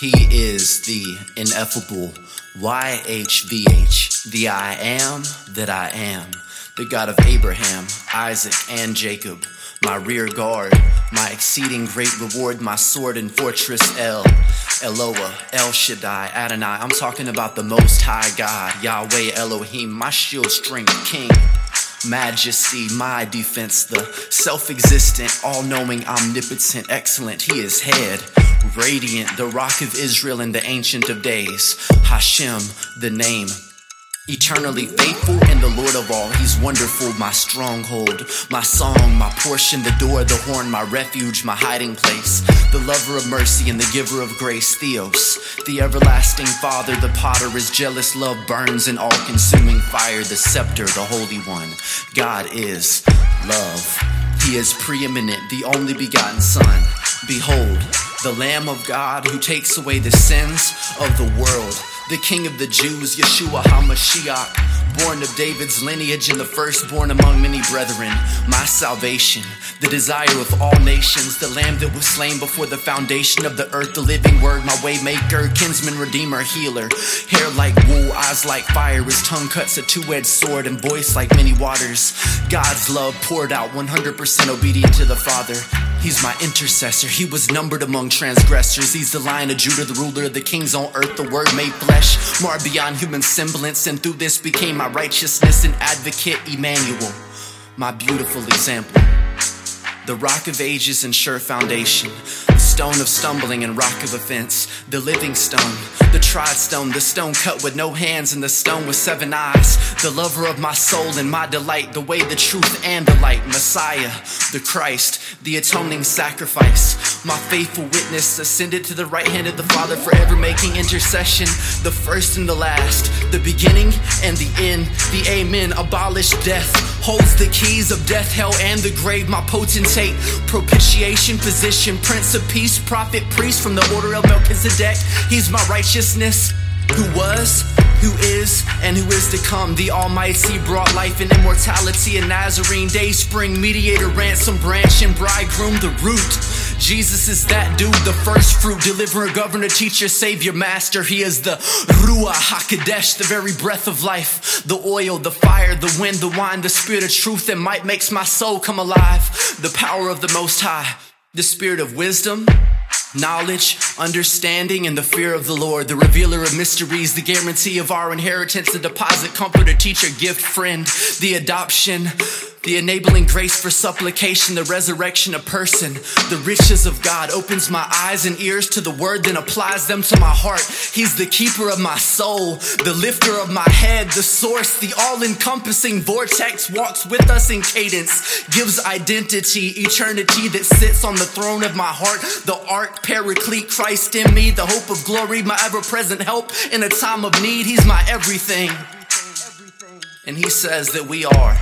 He is the ineffable YHVH, the I am that I am, the God of Abraham, Isaac, and Jacob, my rear guard, my exceeding great reward, my sword and fortress El, Eloah, El Shaddai, Adonai. I'm talking about the Most High God, Yahweh Elohim, my shield, strength, King majesty, my defense, the self existent, all knowing, omnipotent, excellent. He is head, radiant, the rock of Israel and the ancient of days. Hashem, the name. Eternally faithful and the Lord of all. He's wonderful, my stronghold, my song, my portion, the door, the horn, my refuge, my hiding place. The lover of mercy and the giver of grace, Theos. The everlasting Father, the potter, his jealous love burns in all consuming fire. The scepter, the Holy One. God is love. He is preeminent, the only begotten Son. Behold, the Lamb of God who takes away the sins of the world the King of the Jews, Yeshua HaMashiach, born of David's lineage and the firstborn among many brethren, my salvation, the desire of all nations, the Lamb that was slain before the foundation of the earth, the living word, my waymaker, kinsman, redeemer, healer, hair like wool, eyes like fire, his tongue cuts a two-edged sword and voice like many waters. God's love poured out 100% obedient to the Father. He's my intercessor. He was numbered among transgressors. He's the lion of Judah, the ruler of the kings on earth, the word made flesh, more beyond human semblance. And through this became my righteousness and advocate, Emmanuel, my beautiful example. The rock of ages and sure foundation, stone of stumbling and rock of offense, the living stone, the tried stone, the stone cut with no hands and the stone with seven eyes, the lover of my soul and my delight, the way, the truth, and the light, Messiah, the Christ, the atoning sacrifice, my faithful witness, ascended to the right hand of the Father, forever making intercession, the first and the last, the beginning and the end, the Amen, abolished death, holds the keys of death, hell, and the grave, my potentate, propitiation, position, prince of peace, prophet, priest from the order of Melchizedek, he's my righteousness, who was, who is, and who is to come. The Almighty brought life and immortality in Nazarene, day spring, mediator, ransom, branch, and bridegroom, the root. Jesus is that dude, the first fruit, deliverer, governor, teacher, savior, master. He is the Ruach HaKodesh, the very breath of life, the oil, the fire, the wind, the wine, the spirit of truth and might makes my soul come alive. The power of the Most High, the spirit of wisdom, knowledge, understanding, and the fear of the Lord, the revealer of mysteries, the guarantee of our inheritance, the deposit, comforter, teacher, gift, friend, the adoption, the enabling grace for supplication, the resurrection of person, the riches of God opens my eyes and ears to the word, then applies them to my heart. He's the keeper of my soul, the lifter of my head, the source, the all encompassing vortex walks with us in cadence, gives identity, eternity that sits on the throne of my heart, the ark, paraclete, Christ in me, the hope of glory, my ever present help in a time of need. He's my everything. And he says that we are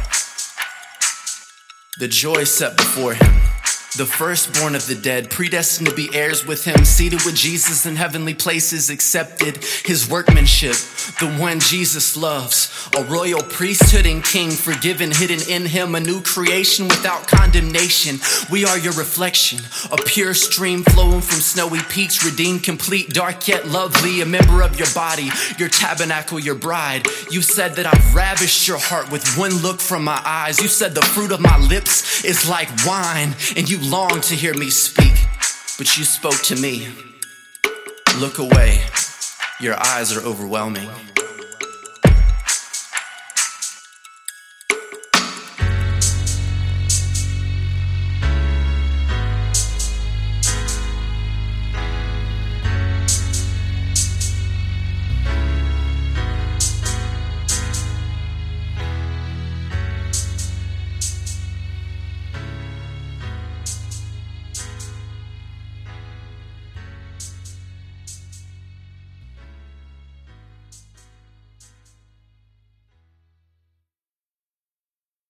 the joy set before him. The firstborn of the dead, predestined to be heirs with him, seated with Jesus in heavenly places, accepted his workmanship, the one Jesus loves, a royal priesthood and king, forgiven, hidden in him, a new creation without condemnation. We are your reflection, a pure stream flowing from snowy peaks, redeemed, complete, dark yet lovely, a member of your body, your tabernacle, your bride. You said that I've ravished your heart with one look from my eyes. You said the fruit of my lips is like wine, and you longed to hear me speak, but you spoke to me. Look away, your eyes are overwhelming.